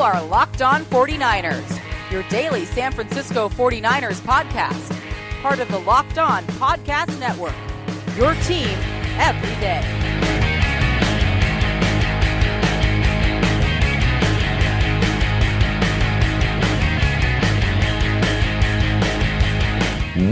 are Locked On 49ers, your daily San Francisco 49ers podcast, part of the Locked On Podcast Network. Your team every day.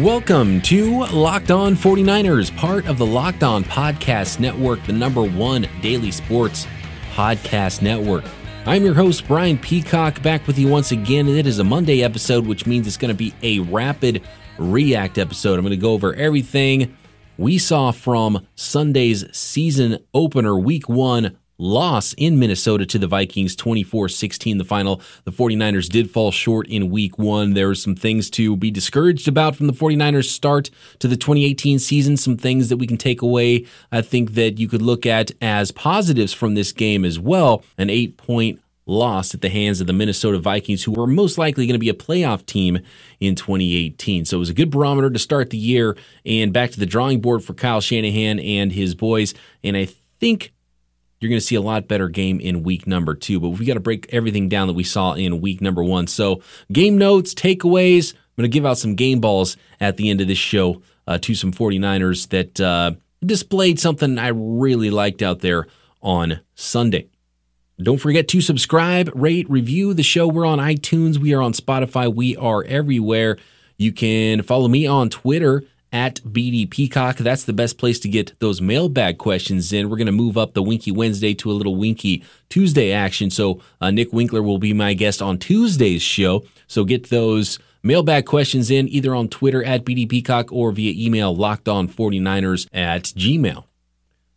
Welcome to Locked On 49ers, part of the Locked On Podcast Network, the number one daily sports podcast network. I'm your host, Brian Peacock, back with you once again. And it is a Monday episode, which means it's going to be a rapid react episode. I'm going to go over everything we saw from Sunday's season opener, week one loss in Minnesota to the Vikings 24 16, the final. The 49ers did fall short in week one. There were some things to be discouraged about from the 49ers start to the 2018 season, some things that we can take away. I think that you could look at as positives from this game as well. An eight point loss at the hands of the Minnesota Vikings, who were most likely going to be a playoff team in 2018. So it was a good barometer to start the year and back to the drawing board for Kyle Shanahan and his boys. And I think you're going to see a lot better game in week number two. But we've got to break everything down that we saw in week number one. So, game notes, takeaways. I'm going to give out some game balls at the end of this show uh, to some 49ers that uh, displayed something I really liked out there on Sunday. Don't forget to subscribe, rate, review the show. We're on iTunes, we are on Spotify, we are everywhere. You can follow me on Twitter at BD Peacock. That's the best place to get those mailbag questions in. We're going to move up the Winky Wednesday to a little Winky Tuesday action. So uh, Nick Winkler will be my guest on Tuesday's show. So get those mailbag questions in either on Twitter at BD Peacock or via email lockedon49ers at gmail.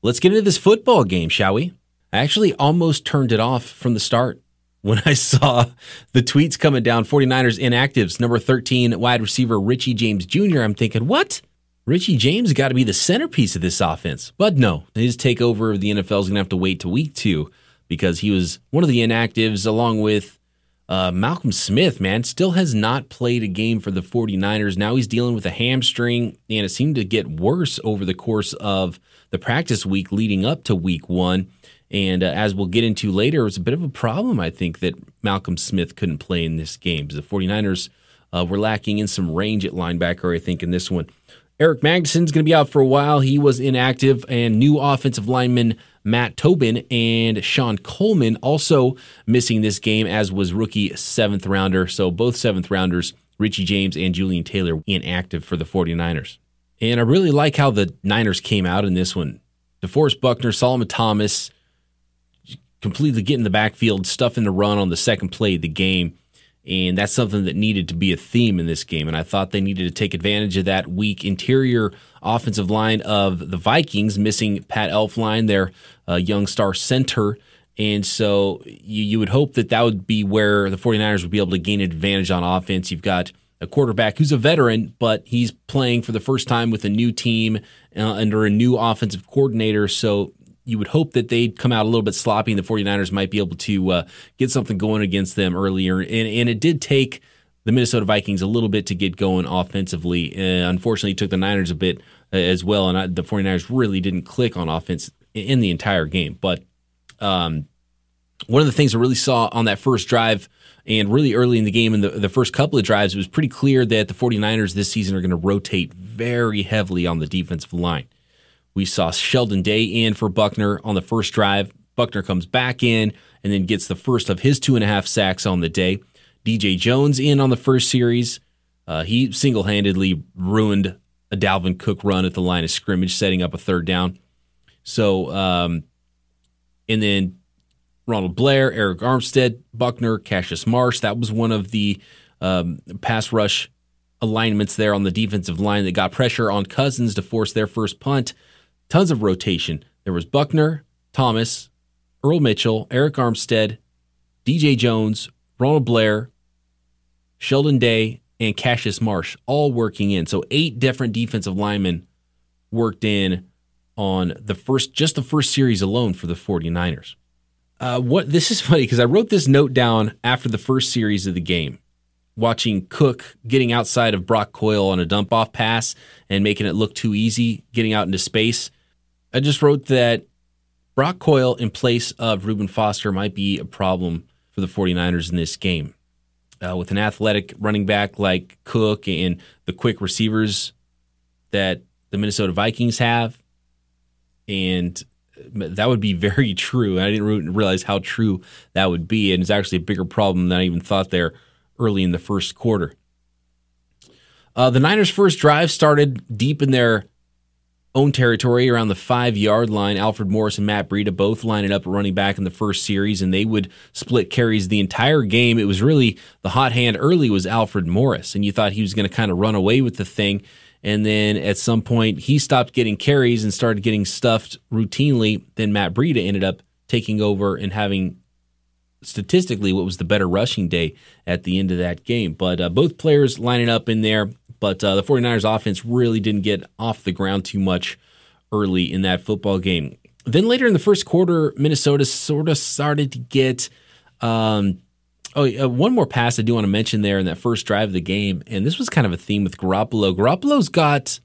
Let's get into this football game, shall we? I actually almost turned it off from the start when I saw the tweets coming down 49ers inactives, number 13 wide receiver Richie James Jr. I'm thinking, what? Richie James got to be the centerpiece of this offense. But no, his takeover of the NFL is going to have to wait to week two because he was one of the inactives along with uh, Malcolm Smith, man, still has not played a game for the 49ers. Now he's dealing with a hamstring, and it seemed to get worse over the course of the practice week leading up to week one. And uh, as we'll get into later, it was a bit of a problem, I think, that Malcolm Smith couldn't play in this game. The 49ers uh, were lacking in some range at linebacker, I think, in this one. Erik Magnuson's going to be out for a while. He was inactive, and new offensive lineman Matt Tobin and Shon Coleman also missing this game, as was rookie seventh rounder. So both seventh rounders, Richie James and Julian Taylor, inactive for the 49ers. And I really like how the Niners came out in this one. DeForest Buckner, Solomon Thomas, completely get in the backfield, stuff in the run on the second play of the game. And that's something that needed to be a theme in this game. And I thought they needed to take advantage of that weak interior offensive line of the Vikings, missing Pat Elflein, their uh, young star center. And so you, you would hope that that would be where the 49ers would be able to gain advantage on offense. You've got a quarterback who's a veteran, but he's playing for the first time with a new team uh, under a new offensive coordinator. So you would hope that they'd come out a little bit sloppy and the 49ers might be able to uh, get something going against them earlier. And, and it did take the Minnesota Vikings a little bit to get going offensively. Uh, unfortunately, it took the Niners a bit uh, as well. And I, the 49ers really didn't click on offense in the entire game. But um, one of the things I really saw on that first drive and really early in the game in the, the first couple of drives, it was pretty clear that the 49ers this season are going to rotate very heavily on the defensive line. We saw Sheldon Day in for Buckner on the first drive. Buckner comes back in and then gets the first of his two and a half sacks on the day. DJ Jones in on the first series. Uh, he single handedly ruined a Dalvin Cook run at the line of scrimmage, setting up a third down. So, um, and then Ronald Blair, Arik Armstead, Buckner, Cassius Marsh. That was one of the um, pass rush alignments there on the defensive line that got pressure on Cousins to force their first punt tons of rotation. There was Buckner, Thomas, Earl Mitchell, Arik Armstead, DJ Jones, Ronald Blair, Sheldon Day, and Cassius Marsh all working in. So eight different defensive linemen worked in on the first just the first series alone for the 49ers. Uh, what this is funny because I wrote this note down after the first series of the game, watching Cook getting outside of Brock Coyle on a dump off pass and making it look too easy, getting out into space. I just wrote that Brock Coyle in place of Reuben Foster might be a problem for the 49ers in this game. Uh, with an athletic running back like Cook and the quick receivers that the Minnesota Vikings have, and that would be very true. I didn't realize how true that would be, and it's actually a bigger problem than I even thought there early in the first quarter. Uh, the Niners' first drive started deep in their own territory around the five yard line. Alfred Morris and Matt Breida both lining up running back in the first series, and they would split carries the entire game. It was really the hot hand early was Alfred Morris, and you thought he was going to kind of run away with the thing. And then at some point, he stopped getting carries and started getting stuffed routinely. Then Matt Breida ended up taking over and having statistically what was the better rushing day at the end of that game. But uh, both players lining up in there. But uh, the 49ers offense really didn't get off the ground too much early in that football game. Then later in the first quarter, Minnesota sort of started to get um, Oh, uh, one more pass I do want to mention there in that first drive of the game, and this was kind of a theme with Garoppolo. Garoppolo's got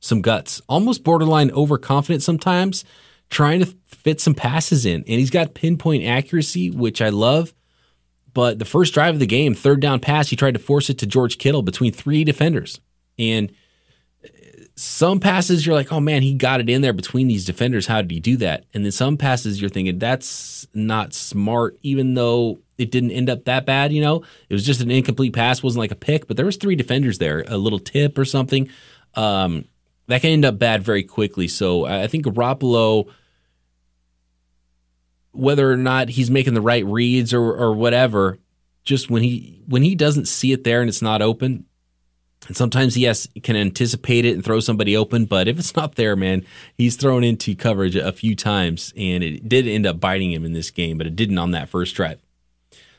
some guts, almost borderline overconfident sometimes, trying to fit some passes in, and he's got pinpoint accuracy, which I love. But the first drive of the game, third down pass, he tried to force it to George Kittle between three defenders, and some passes you're like, oh man, he got it in there between these defenders. How did he do that? And then some passes you're thinking that's not smart, even though it didn't end up that bad. You know, it was just an incomplete pass, wasn't like a pick, but there was three defenders there, a little tip or something. Um, that can end up bad very quickly. So I think Garoppolo, whether or not he's making the right reads or or whatever, just when he when he doesn't see it there and it's not open, and sometimes he has, can anticipate it and throw somebody open, but if it's not there, man, he's thrown into coverage a few times, and it did end up biting him in this game, but it didn't on that first drive.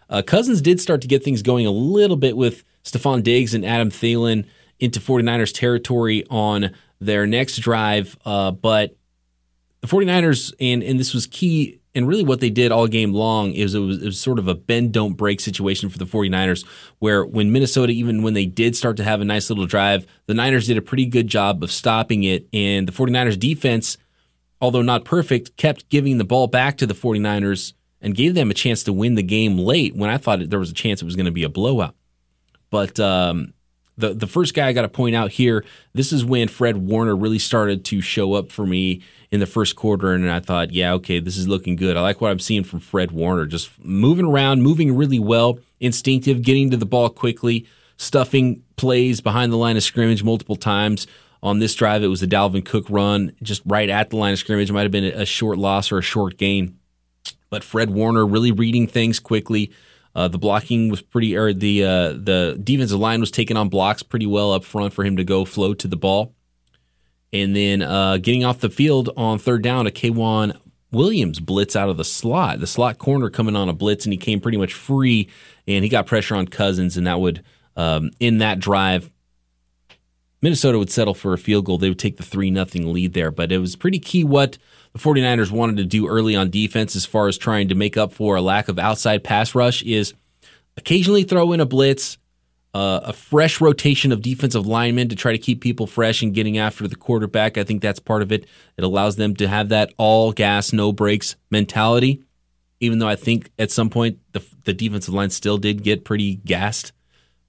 Uh, Cousins did start to get things going a little bit with Stefon Diggs and Adam Thielen into 49ers territory on their next drive, uh, but the 49ers, and, and this was key and really what they did all game long is it was, it was sort of a bend don't break situation for the 49ers where when Minnesota even when they did start to have a nice little drive the Niners did a pretty good job of stopping it and the 49ers defense although not perfect kept giving the ball back to the 49ers and gave them a chance to win the game late when I thought there was a chance it was going to be a blowout. But um, the the first guy I got to point out here, this is when Fred Warner really started to show up for me in the first quarter, and I thought, yeah, okay, this is looking good. I like what I'm seeing from Fred Warner, just moving around, moving really well, instinctive, getting to the ball quickly, stuffing plays behind the line of scrimmage multiple times. On this drive, it was a Dalvin Cook run, just right at the line of scrimmage. It might have been a short loss or a short gain, but Fred Warner really reading things quickly uh, the blocking was pretty, or the uh, the defensive line was taking on blocks pretty well up front for him to go flow to the ball, and then uh, getting off the field on third down, a K'Waun Williams blitz out of the slot, the slot corner coming on a blitz, and he came pretty much free, and he got pressure on Cousins, and that would um, in that drive. Minnesota would settle for a field goal. They would take the 3 nothing lead there, but it was pretty key what the 49ers wanted to do early on defense as far as trying to make up for a lack of outside pass rush is occasionally throw in a blitz, uh, a fresh rotation of defensive linemen to try to keep people fresh and getting after the quarterback. I think that's part of it. It allows them to have that all gas, no brakes mentality. Even though I think at some point the, the defensive line still did get pretty gassed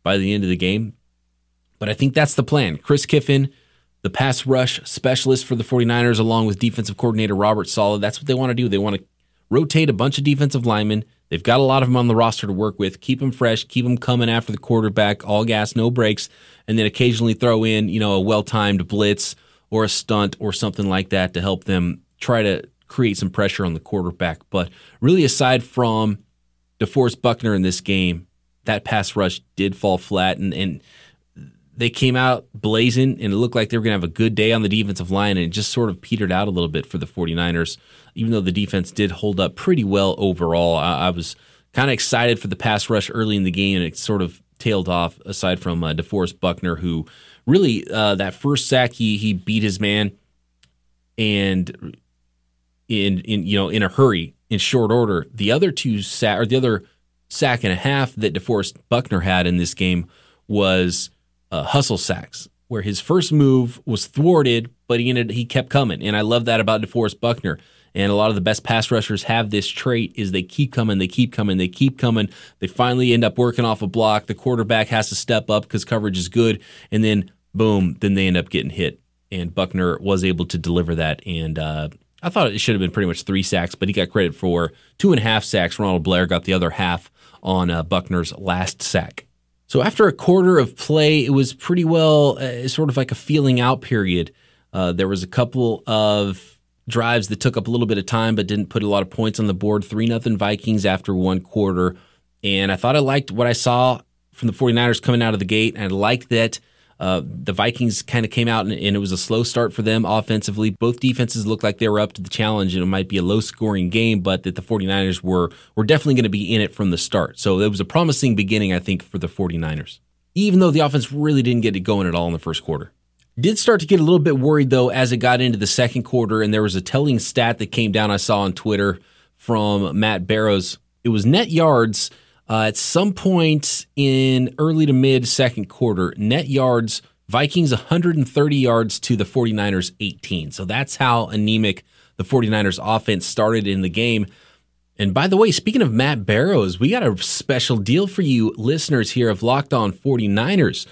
by the end of the game. But I think that's the plan. Chris Kiffin the pass rush specialist for the 49ers, along with defensive coordinator Robert Saleh. That's what they want to do. They want to rotate a bunch of defensive linemen. They've got a lot of them on the roster to work with. Keep them fresh. Keep them coming after the quarterback. All gas, no brakes, and then occasionally throw in, you know, a well-timed blitz or a stunt or something like that to help them try to create some pressure on the quarterback. But really, aside from DeForest Buckner in this game, that pass rush did fall flat, and and they came out blazing and it looked like they were going to have a good day on the defensive line and it just sort of petered out a little bit for the 49ers even though the defense did hold up pretty well overall. I, I was kind of excited for the pass rush early in the game and it sort of tailed off aside from uh, deforest buckner who really uh, that first sack he he beat his man and in in you know in a hurry in short order. The other two sack or the other sack and a half that deforest buckner had in this game was uh, hustle sacks where his first move was thwarted, but he ended he kept coming, and I love that about DeForest Buckner. And a lot of the best pass rushers have this trait is they keep coming, they keep coming, they keep coming. They finally end up working off a block. The quarterback has to step up because coverage is good, and then boom, then they end up getting hit. And Buckner was able to deliver that. And uh, I thought it should have been pretty much three sacks, but he got credit for two and a half sacks. Ronald Blair got the other half on uh, Buckner's last sack. So after a quarter of play, it was pretty well uh, sort of like a feeling out period. Uh, there was a couple of drives that took up a little bit of time but didn't put a lot of points on the board. 3 nothing Vikings after one quarter. And I thought I liked what I saw from the 49ers coming out of the gate. And I liked that uh, the Vikings kind of came out and, and, it was a slow start for them offensively. Both defenses looked like they were up to the challenge and it might be a low scoring game, but that the 49ers were, were definitely going to be in it from the start. So it was a promising beginning, I think, for the 49ers, even though the offense really didn't get it going at all in the first quarter. Did start to get a little bit worried though as it got into the second quarter, and there was a telling stat that came down I saw on Twitter from Matt Barrows. It was net yards uh, at some point in early to mid second quarter, net yards, Vikings 130 yards to the 49ers 18. So that's how anemic the 49ers offense started in the game. And by the way, speaking of Matt Barrows, we got a special deal for you listeners here of Locked On 49ers.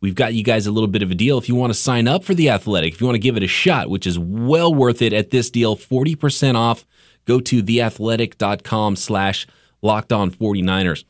We've got you guys a little bit of a deal if you want to sign up for the Athletic, if you want to give it a shot, which is well worth it at this deal, 40% off. Go to theathletic.com slash Locked On 49ers.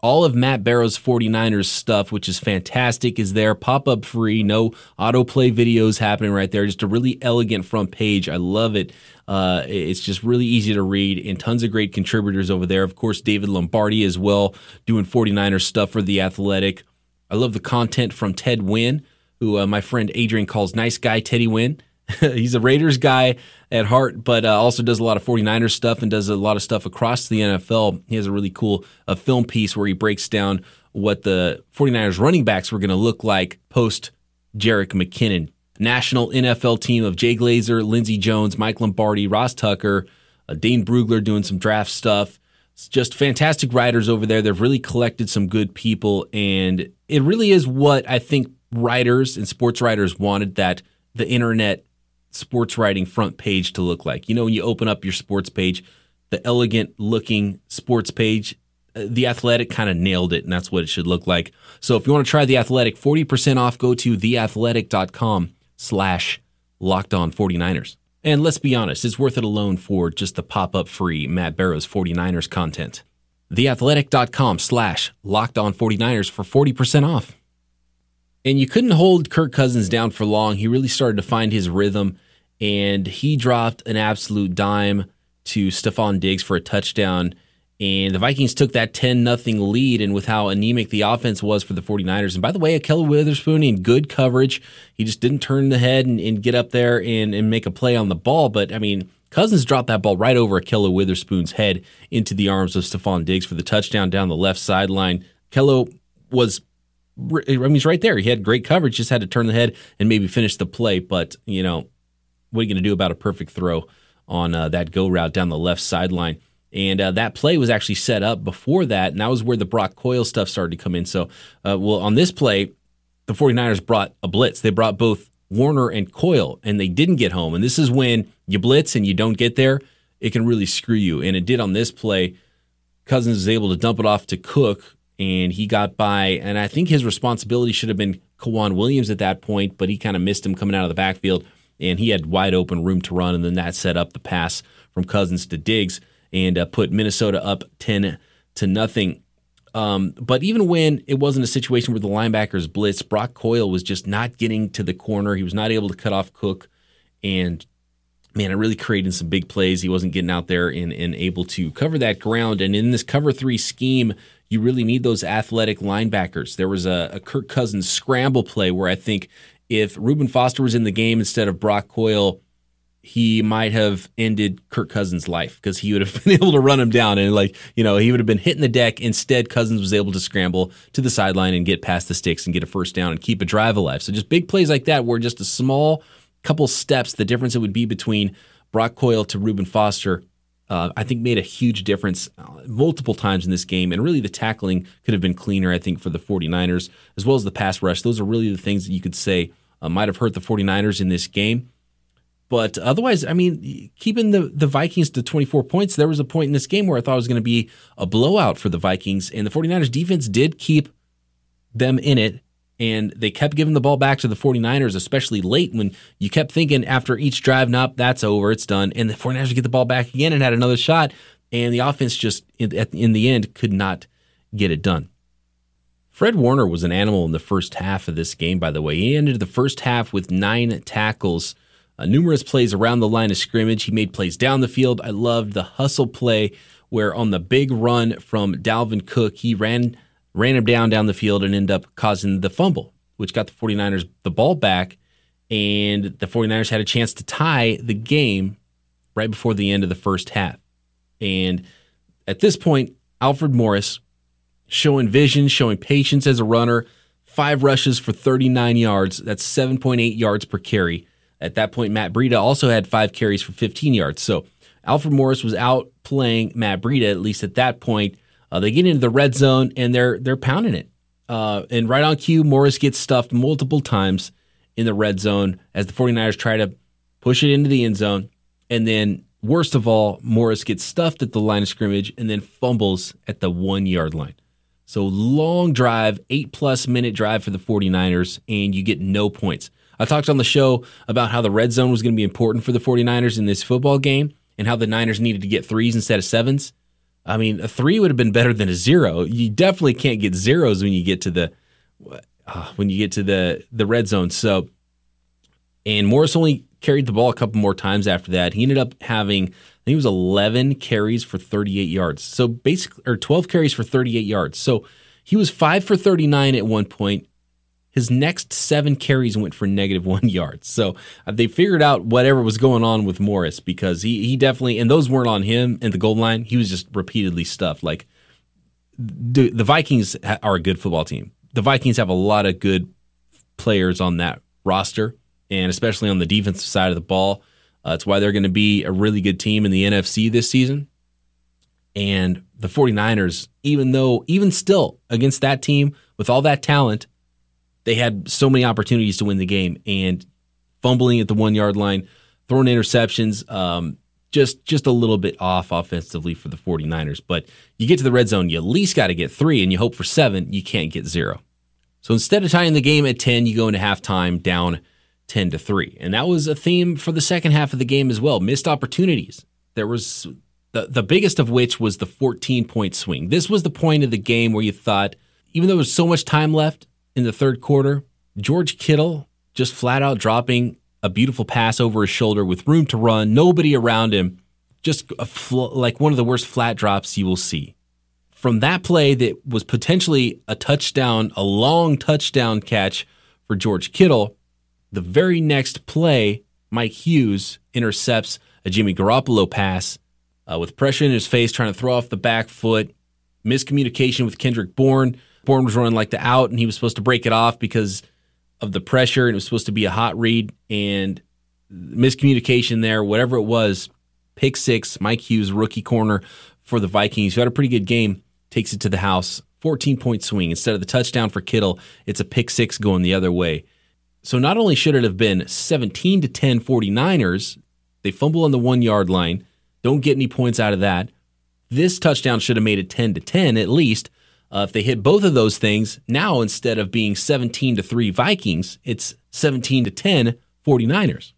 All of Matt Barrow's 49ers stuff, which is fantastic, is there. Pop up free, no autoplay videos happening right there. Just a really elegant front page. I love it. Uh, it's just really easy to read and tons of great contributors over there. Of course, David Lombardi as well, doing 49ers stuff for The Athletic. I love the content from Ted Nguyen, who uh, my friend Adrian calls Nice Guy Teddy Nguyen. he's a Raiders guy at heart, but uh, also does a lot of 49ers stuff and does a lot of stuff across the NFL. He has a really cool uh, film piece where he breaks down what the 49ers running backs were going to look like post Jerick McKinnon. National NFL team of Jay Glazer, Lindsay Jones, Mike Lombardi, Ross Tucker, uh, Dane Brugler doing some draft stuff. It's just fantastic writers over there. They've really collected some good people, and it really is what I think writers and sports writers wanted that the internet sports writing front page to look like. You know, when you open up your sports page, the elegant looking sports page, uh, the athletic kind of nailed it, and that's what it should look like. So if you want to try the athletic, 40% off, go to theathletic.com slash locked on 49ers. And let's be honest, it's worth it alone for just the pop up free Matt Barrows 49ers content. Theathletic.com slash locked on 49ers for 40% off. And you couldn't hold Kirk Cousins down for long. He really started to find his rhythm, and he dropped an absolute dime to Stefon Diggs for a touchdown. And the Vikings took that 10 nothing lead, and with how anemic the offense was for the 49ers. And by the way, Ahkello Witherspoon in good coverage. He just didn't turn the head and, and get up there and, and make a play on the ball. But I mean, Cousins dropped that ball right over Ahkello Witherspoon's head into the arms of Stefon Diggs for the touchdown down the left sideline. Kello was I mean, he's right there. He had great coverage, just had to turn the head and maybe finish the play. But, you know, what are you going to do about a perfect throw on uh, that go route down the left sideline? And uh, that play was actually set up before that. And that was where the Brock Coyle stuff started to come in. So, uh, well, on this play, the 49ers brought a blitz. They brought both Warner and Coyle, and they didn't get home. And this is when you blitz and you don't get there, it can really screw you. And it did on this play. Cousins was able to dump it off to Cook, and he got by. And I think his responsibility should have been K'Waun Williams at that point, but he kind of missed him coming out of the backfield, and he had wide open room to run. And then that set up the pass from Cousins to Diggs and uh, put Minnesota up ten to nothing. Um, but even when it wasn't a situation where the linebackers blitz, Brock Coyle was just not getting to the corner. He was not able to cut off Cook, and man, it really created some big plays. He wasn't getting out there and, and able to cover that ground. And in this cover three scheme, you really need those athletic linebackers. There was a, a Kirk Cousins scramble play where I think if Reuben Foster was in the game instead of Brock Coyle, he might have ended Kirk Cousins' life because he would have been able to run him down and like you know he would have been hitting the deck. Instead, Cousins was able to scramble to the sideline and get past the sticks and get a first down and keep a drive alive. So just big plays like that, where just a small couple steps, the difference it would be between Brock Coyle to Reuben Foster uh, I think made a huge difference uh, multiple times in this game. And really, the tackling could have been cleaner, I think, for the 49ers, as well as the pass rush. Those are really the things that you could say uh, might have hurt the 49ers in this game. But otherwise, I mean, keeping the, the Vikings to 24 points, there was a point in this game where I thought it was going to be a blowout for the Vikings, and the 49ers defense did keep them in it and they kept giving the ball back to the 49ers, especially late when you kept thinking after each drive, nope, that's over, it's done. And the 49ers get the ball back again and had another shot, and the offense just, in, in the end, could not get it done. Fred Warner was an animal in the first half of this game, by the way. He ended the first half with nine tackles, uh, numerous plays around the line of scrimmage. He made plays down the field. I loved the hustle play where on the big run from Dalvin Cook, he ran ran him down down the field and ended up causing the fumble, which got the 49ers the ball back. And the 49ers had a chance to tie the game right before the end of the first half. And at this point, Alfred Morris showing vision, showing patience as a runner, five rushes for 39 yards. That's 7.8 yards per carry. At that point, Matt Breida also had five carries for 15 yards. So Alfred Morris was out playing Matt Breida, at least at that point. Uh, they get into the red zone and they're they're pounding it. Uh, and right on cue, Morris gets stuffed multiple times in the red zone as the 49ers try to push it into the end zone. And then, worst of all, Morris gets stuffed at the line of scrimmage and then fumbles at the one yard line. So, long drive, eight plus minute drive for the 49ers, and you get no points. I talked on the show about how the red zone was going to be important for the 49ers in this football game and how the Niners needed to get threes instead of sevens. I mean, a three would have been better than a zero. You definitely can't get zeros when you get to the uh, when you get to the the red zone. So, and Morris only carried the ball a couple more times after that. He ended up having I think it was 11 carries for 38 yards. So basically, or 12 carries for 38 yards. So he was five for 39 at one point. His next seven carries went for negative one yards. So uh, they figured out whatever was going on with Morris because he he definitely and those weren't on him in the goal line. He was just repeatedly stuffed. Like the, the Vikings are a good football team. The Vikings have a lot of good players on that roster, and especially on the defensive side of the ball. Uh, that's why they're going to be a really good team in the NFC this season. And the 49ers, even though, even still against that team with all that talent, they had so many opportunities to win the game and fumbling at the one yard line, throwing interceptions, um, just just a little bit off offensively for the 49ers. But you get to the red zone, you at least got to get three, and you hope for seven, you can't get zero. So instead of tying the game at 10, you go into halftime down 10 to 3. And that was a theme for the second half of the game as well. Missed opportunities. There was the, the biggest of which was the 14 point swing. This was the point of the game where you thought, even though there was so much time left, in the third quarter. George Kittle just flat out dropping a beautiful pass over his shoulder with room to run, nobody around him, just fl- like one of the worst flat drops you will see. From that play that was potentially a touchdown, a long touchdown catch for George Kittle, the very next play, Mike Hughes intercepts a Jimmy Garoppolo pass uh, with pressure in his face, trying to throw off the back foot, miscommunication with Kendrick Bourne. Bourne was running like the out, and he was supposed to break it off because of the pressure, and it was supposed to be a hot read and miscommunication there, whatever it was. Pick six, Mike Hughes, rookie corner for the Vikings, who had a pretty good game, takes it to the house. 14 point swing. Instead of the touchdown for Kittle, it's a pick six going the other way. So not only should it have been 17 to 10 49ers, they fumble on the one yard line, don't get any points out of that. This touchdown should have made it 10 to 10 at least, uh, if they hit both of those things, now instead of being 17 to 3 Vikings, it's 17 to 10 49ers.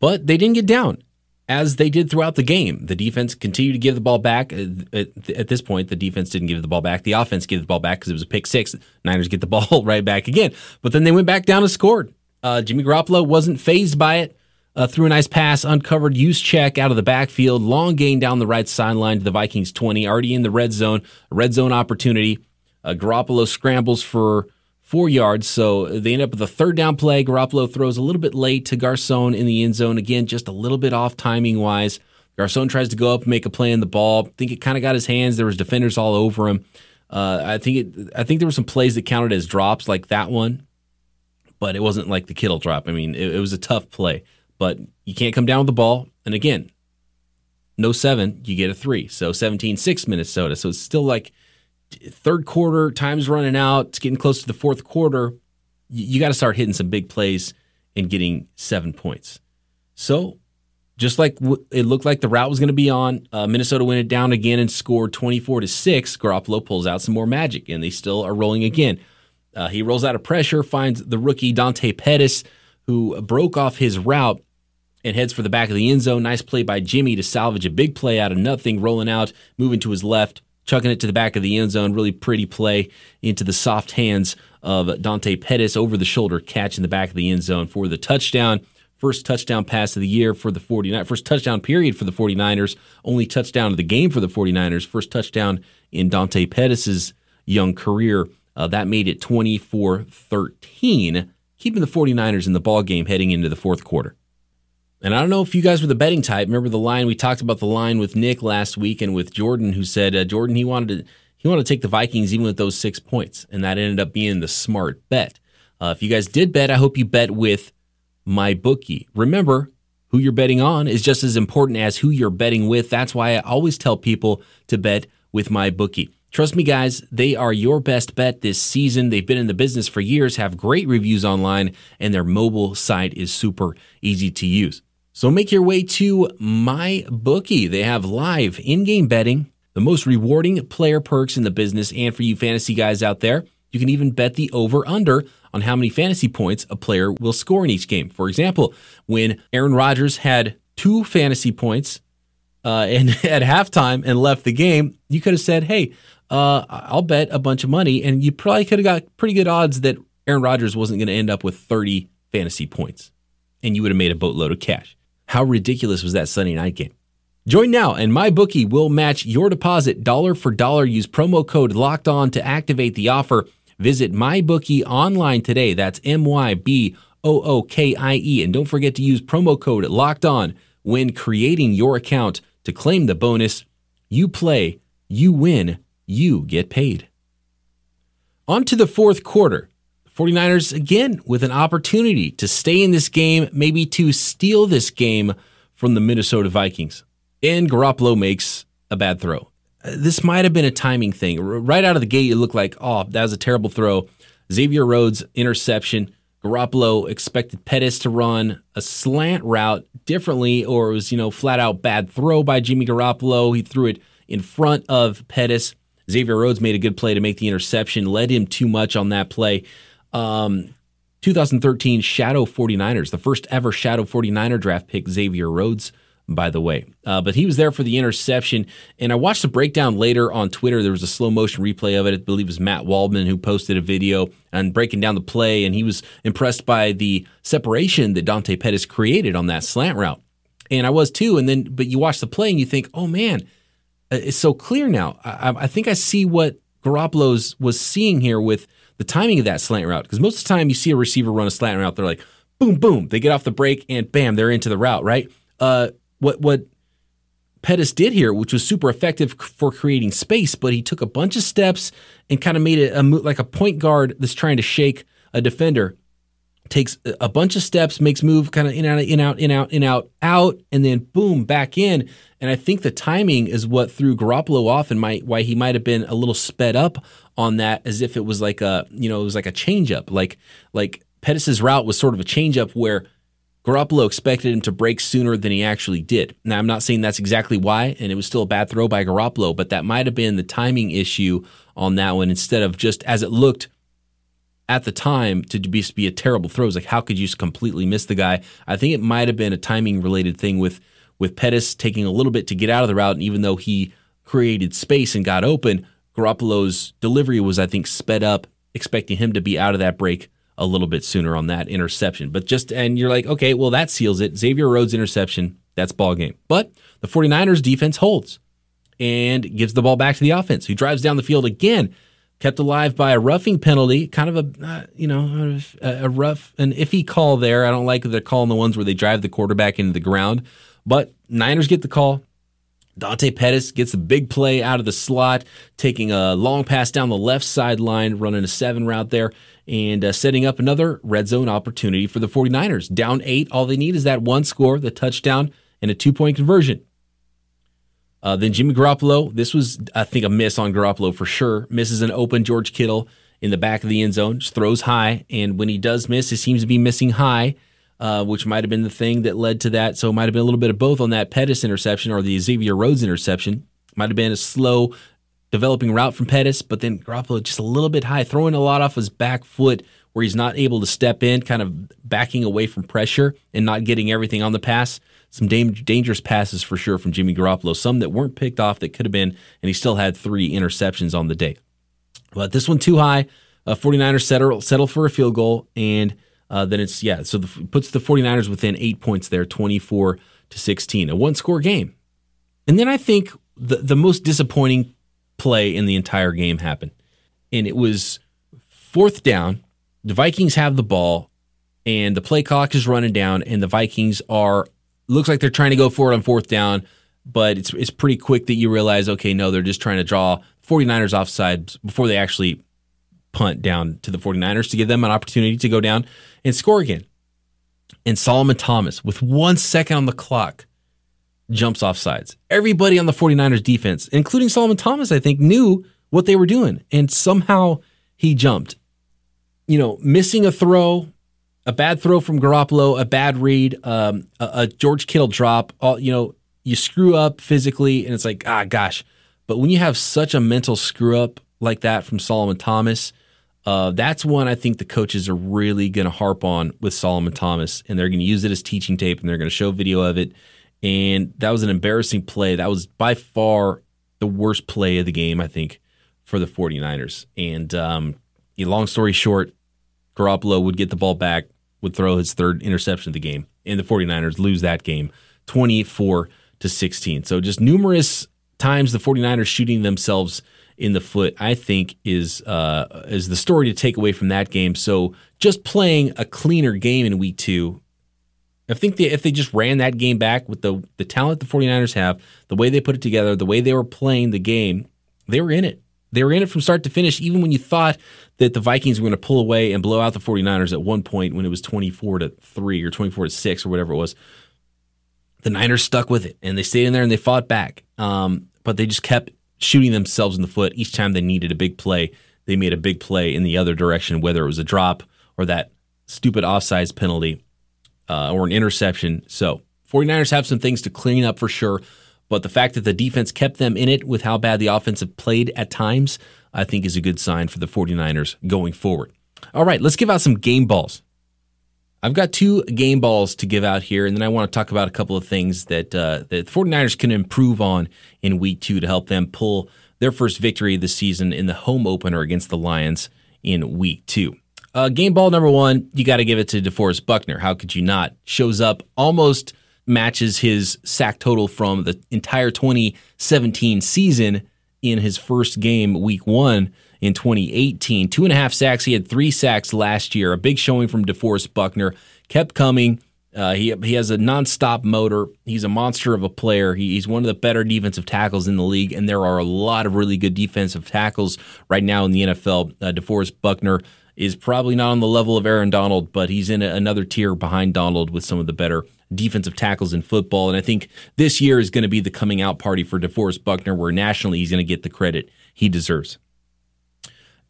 But they didn't get down as they did throughout the game. The defense continued to give the ball back. Uh, at, this point, the defense didn't give the ball back. The offense gave the ball back because it was a pick six. Niners get the ball right back again. But then they went back down and scored. Uh, Jimmy Garoppolo wasn't fazed by it uh, threw a nice pass, uncovered Juszczyk out of the backfield, long gain down the right sideline to the Vikings 20, already in the red zone, red zone opportunity. Uh, Garoppolo scrambles for four yards, so they end up with a third down play. Garoppolo throws a little bit late to Garcon in the end zone. Again, just a little bit off timing wise. Garcon tries to go up and make a play in the ball. I think it kind of got his hands. There was defenders all over him. Uh, I think it. I think there were some plays that counted as drops, like that one, but it wasn't like the Kittle drop. I mean, it, it was a tough play but you can't come down with the ball. And again, no seven, you get a three. So 17 6 Minnesota. So it's still like third quarter, time's running out. It's getting close to the fourth quarter. You, you got to start hitting some big plays and getting seven points. So, just like w- it looked like the route was going to be on, uh, Minnesota went it down again and scored 24 to 6. Garoppolo pulls out some more magic, and they still are rolling again. Uh, he rolls out of pressure, finds the rookie Dante Pettis, who broke off his route and heads for the back of the end zone. Nice play by Jimmy to salvage a big play out of nothing, rolling out, moving to his left, chucking it to the back of the end zone. Really pretty play into the soft hands of Dante Pettis over the shoulder catch in the back of the end zone for the touchdown. First touchdown pass of the year for the 49ers. First touchdown period for the 49ers. Only touchdown of the game for the 49ers. First touchdown in Dante Pettis's young career. Uh, that made it 24 13, keeping the 49ers in the ball game heading into the fourth quarter. And I don't know if you guys were the betting type. Remember the line we talked about the line with Nick last week and with Jordan, who said uh, Jordan he wanted to he wanted to take the Vikings even with those six points, and that ended up being the smart bet. Uh, if you guys did bet, I hope you bet with my bookie. Remember, who you're betting on is just as important as who you're betting with. That's why I always tell people to bet with my bookie. Trust me, guys, they are your best bet this season. They've been in the business for years, have great reviews online, and their mobile site is super easy to use. So make your way to my bookie. They have live in-game betting, the most rewarding player perks in the business, and for you fantasy guys out there, you can even bet the over under on how many fantasy points a player will score in each game. For example, when Aaron Rodgers had two fantasy points uh, and at halftime and left the game, you could have said, "Hey, uh, I'll bet a bunch of money," and you probably could have got pretty good odds that Aaron Rodgers wasn't going to end up with 30 fantasy points, and you would have made a boatload of cash. How ridiculous was that Sunday night game? Join now, and my bookie will match your deposit dollar for dollar. Use promo code Locked On to activate the offer. Visit MyBookie online today. That's M Y B O O K I E. And don't forget to use promo code Locked On when creating your account to claim the bonus. You play, you win, you get paid. On to the fourth quarter. 49ers again with an opportunity to stay in this game, maybe to steal this game from the Minnesota Vikings. And Garoppolo makes a bad throw. Uh, this might have been a timing thing. Right out of the gate, it looked like, oh, that was a terrible throw. Xavier Rhodes interception. Garoppolo expected Pettis to run a slant route differently, or it was, you know, flat out bad throw by Jimmy Garoppolo. He threw it in front of Pettis. Xavier Rhodes made a good play to make the interception, led him too much on that play. Um, 2013 Shadow 49ers, the first ever Shadow 49er draft pick, Xavier Rhodes, by the way. Uh, but he was there for the interception. And I watched the breakdown later on Twitter. There was a slow motion replay of it. I believe it was Matt Waldman who posted a video and breaking down the play. And he was impressed by the separation that Dante Pettis created on that slant route. And I was too. And then, but you watch the play and you think, oh man, uh, it's so clear now. I, I think I see what Garoppolo's was seeing here with the timing of that slant route. Because most of the time you see a receiver run a slant route, they're like, boom, boom. They get off the break and bam, they're into the route, right? Uh, what what Pettis did here, which was super effective for creating space, but he took a bunch of steps and kind of made it a, like a point guard that's trying to shake a defender. Takes a bunch of steps, makes move kind of in out, in out, in out, in out, out, and then boom, back in. And I think the timing is what threw Garoppolo off, and might why he might have been a little sped up on that, as if it was like a you know it was like a changeup, like like Pettis's route was sort of a changeup where Garoppolo expected him to break sooner than he actually did. Now, I'm not saying that's exactly why, and it was still a bad throw by Garoppolo, but that might have been the timing issue on that one instead of just as it looked at the time to be, to be a terrible throw. It's like, how could you completely miss the guy? I think it might have been a timing related thing with, with Pettis taking a little bit to get out of the route, and even though he created space and got open, Garoppolo's delivery was, I think, sped up, expecting him to be out of that break a little bit sooner on that interception. But just, and you're like, okay, well, that seals it. Xavier Rhodes interception, that's ball game. But the 49ers defense holds and gives the ball back to the offense, who drives down the field again, kept alive by a roughing penalty, kind of a, uh, you know, a, a, rough, an iffy call there. I don't like the call on the ones where they drive the quarterback into the ground. But Niners get the call. Dante Pettis gets a big play out of the slot, taking a long pass down the left sideline, running a seven route there and uh, setting up another red zone opportunity for the 49ers. Down eight, all they need is that one score, the touchdown, and a two point conversion. Uh, then Jimmy Garoppolo, this was, I think, a miss on Garoppolo for sure. Misses an open George Kittle in the back of the end zone, just throws high. And when he does miss, he seems to be missing high. uh, which might have been the thing that led to that. So it might have been a little bit of both on that Pettis interception or the Xavier Rhodes interception. Might have been a slow developing route from Pettis, but then Garoppolo just a little bit high, throwing a lot off his back foot where he's not able to step in, kind of backing away from pressure and not getting everything on the pass. Some dangerous passes for sure from Jimmy Garoppolo, some that weren't picked off that could have been, and he still had three interceptions on the day. But this one too high. Uh, 49ers settle, settle for a field goal, and uh, then it's, yeah, so the, puts the 49ers within eight points there, 24 to 16, a one score game. And then I think the, the most disappointing play in the entire game happened. And it was fourth down. The Vikings have the ball, and the play clock is running down, and the Vikings are looks like they're trying to go for it on fourth down, but it's it's pretty quick that you realize, okay, no, they're just trying to draw 49ers offside before they actually punt down to the 49ers to give them an opportunity to go down and score again. And Solomon Thomas, with one second on the clock, jumps off sides. Everybody on the 49ers defense, including Solomon Thomas, I think, knew what they were doing. And somehow he jumped. You know, missing a throw, a bad throw from Garoppolo, a bad read, um, a, a, George Kittle drop. All you know, you screw up physically, and it's like, ah, gosh. But when you have such a mental screw up like that from Solomon Thomas, uh, that's one I think the coaches are really going to harp on with Solomon Thomas, and they're going to use it as teaching tape, and they're going to show video of it and that was an embarrassing play. That was by far the worst play of the game, I think, for the 49ers. And um, long story short, Garoppolo would get the ball back, would throw his third interception of the game, and the 49ers lose that game 24 to 16. So just numerous times the 49ers shooting themselves in the foot, I think is uh, is the story to take away from that game. So just playing a cleaner game in week two I think they, if they just ran that game back with the the talent the 49ers have, the way they put it together, the way they were playing the game, they were in it. They were in it from start to finish, even when you thought that the Vikings were going to pull away and blow out the 49ers at one point when it was 24 to 3 or 24 to 6 or whatever it was. The Niners stuck with it and they stayed in there and they fought back. Um, but they just kept shooting themselves in the foot each time they needed a big play. They made a big play in the other direction, whether it was a drop or that stupid offsides penalty uh, or an interception. So 49ers have some things to clean up for sure. But the fact that the defense kept them in it with how bad the offense have played at times, I think is a good sign for the 49ers going forward. All right, let's give out some game balls. I've got two game balls to give out here, and then I want to talk about a couple of things that uh, that the 49ers can improve on in week two to help them pull their first victory this season in the home opener against the Lions in week two. Uh, game ball number one, you got to give it to DeForest Buckner. How could you not? Shows up, almost matches his sack total from the entire 2017 season in his first game, week one in 2018. Two and a half sacks. He had three sacks last year. A big showing from DeForest Buckner. Kept coming. Uh, he he has a nonstop motor. He's a monster of a player. He, he's one of the better defensive tackles in the league, and there are a lot of really good defensive tackles right now in the NFL. Uh, DeForest Buckner is probably not on the level of Aaron Donald, but he's in another tier behind Donald with some of the better defensive tackles in football. And I think this year is going to be the coming out party for DeForest Buckner, where nationally he's going to get the credit he deserves.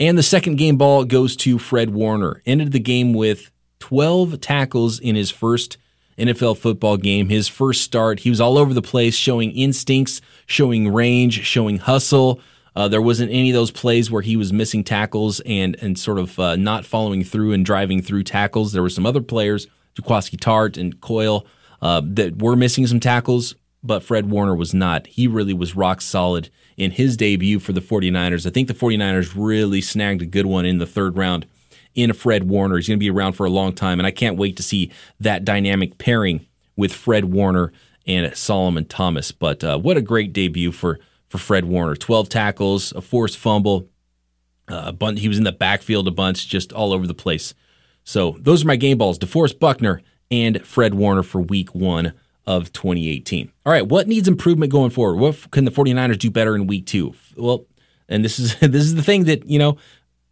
And the second game ball goes to Fred Warner. Ended the game with 12 tackles in his first NFL football game. His first start, he was all over the place, showing instincts, showing range, showing hustle. Uh, there wasn't any of those plays where he was missing tackles and and sort of uh, not following through and driving through tackles. There were some other players, Jaquiski Tartt and Coyle, uh, that were missing some tackles, but Fred Warner was not. He really was rock solid in his debut for the 49ers. I think the 49ers really snagged a good one in the third round in Fred Warner. He's going to be around for a long time, and I can't wait to see that dynamic pairing with Fred Warner and Solomon Thomas. But uh, what a great debut for for Fred Warner. 12 tackles, a forced fumble. Uh, a bunch, he was in the backfield a bunch, just all over the place. So those are my game balls DeForest Buckner and Fred Warner for week one of 2018. All right, what needs improvement going forward? What can the 49ers do better in week two? Well, and this is this is the thing that, you know,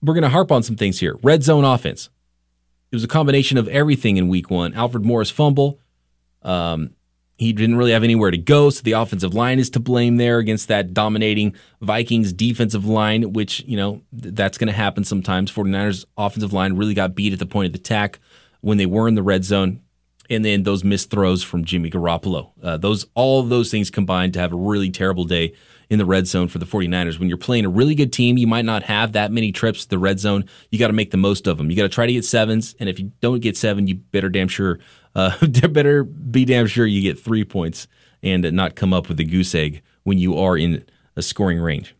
we're going to harp on some things here. Red zone offense. It was a combination of everything in week one. Alfred Morris fumble, um, he didn't really have anywhere to go, so the offensive line is to blame there against that dominating Vikings defensive line, which, you know, that's going to happen sometimes. 49ers offensive line really got beat at the point of attack when they were in the red zone. and then those missed throws from Jimmy Garoppolo. Uh, those all of those things combined to have a really terrible day in the red zone for the 49ers. When you're playing a really good team, you might not have that many trips to the red zone. You got to make the most of them. You got to try to get sevens, and if you don't get seven, you better damn sure uh, better be damn sure you get three points and not come up with a goose egg when you are in a scoring range.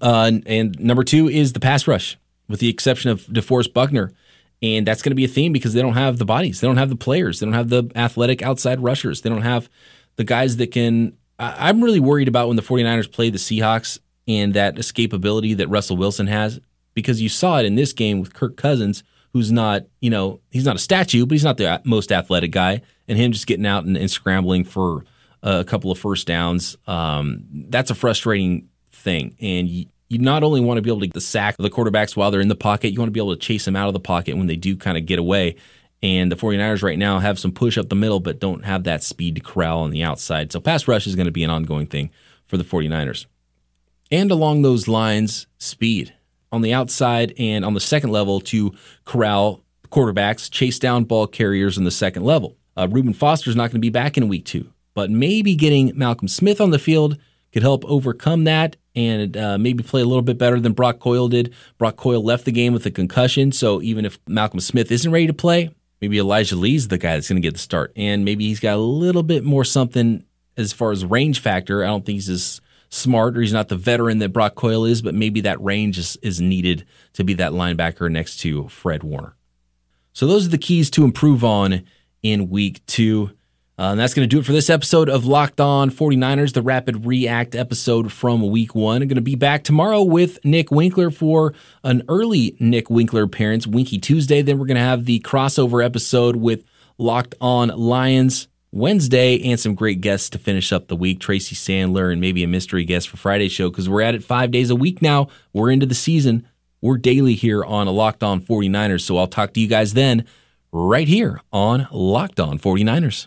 Uh, and number two is the pass rush, with the exception of DeForest Buckner. And that's going to be a theme because they don't have the bodies. They don't have the players. They don't have the athletic outside rushers. They don't have the guys that can. I'm really worried about when the 49ers play the Seahawks and that escapability that Russell Wilson has because you saw it in this game with Kirk Cousins, who's not, you know, he's not a statue, but he's not the most athletic guy. And him just getting out and, and scrambling for a couple of first downs, um, that's a frustrating thing. And you, you not only want to be able to get the sack the quarterbacks while they're in the pocket, you want to be able to chase them out of the pocket when they do kind of get away. And the 49ers right now have some push up the middle, but don't have that speed to corral on the outside. So pass rush is going to be an ongoing thing for the 49ers. And along those lines, speed on the outside and on the second level to corral quarterbacks, chase down ball carriers in the second level. Uh, Reuben Foster is not going to be back in week two, but maybe getting Malcolm Smith on the field could help overcome that and uh, maybe play a little bit better than Brock Coyle did. Brock Coyle left the game with a concussion, so even if Malcolm Smith isn't ready to play, maybe Elijah Lee's the guy that's going to get the start, and maybe he's got a little bit more something as far as range factor. I don't think he's as smart or he's not the veteran that Brock Coyle is, but maybe that range is, is needed to be that linebacker next to Fred Warner. So those are the keys to improve on in week two. Uh, and that's going to do it for this episode of Locked On 49ers, the Rapid React episode from week one. I'm going to be back tomorrow with Nick Winkler for an early Nick Winkler appearance, Winky Tuesday. Then we're going to have the crossover episode with Locked On Lions Wednesday and some great guests to finish up the week. Tracy Sandler and maybe a mystery guest for Friday's show because we're at it five days a week now. We're into the season. We're daily here on a Locked On 49ers. So I'll talk to you guys then right here on Locked On 49ers.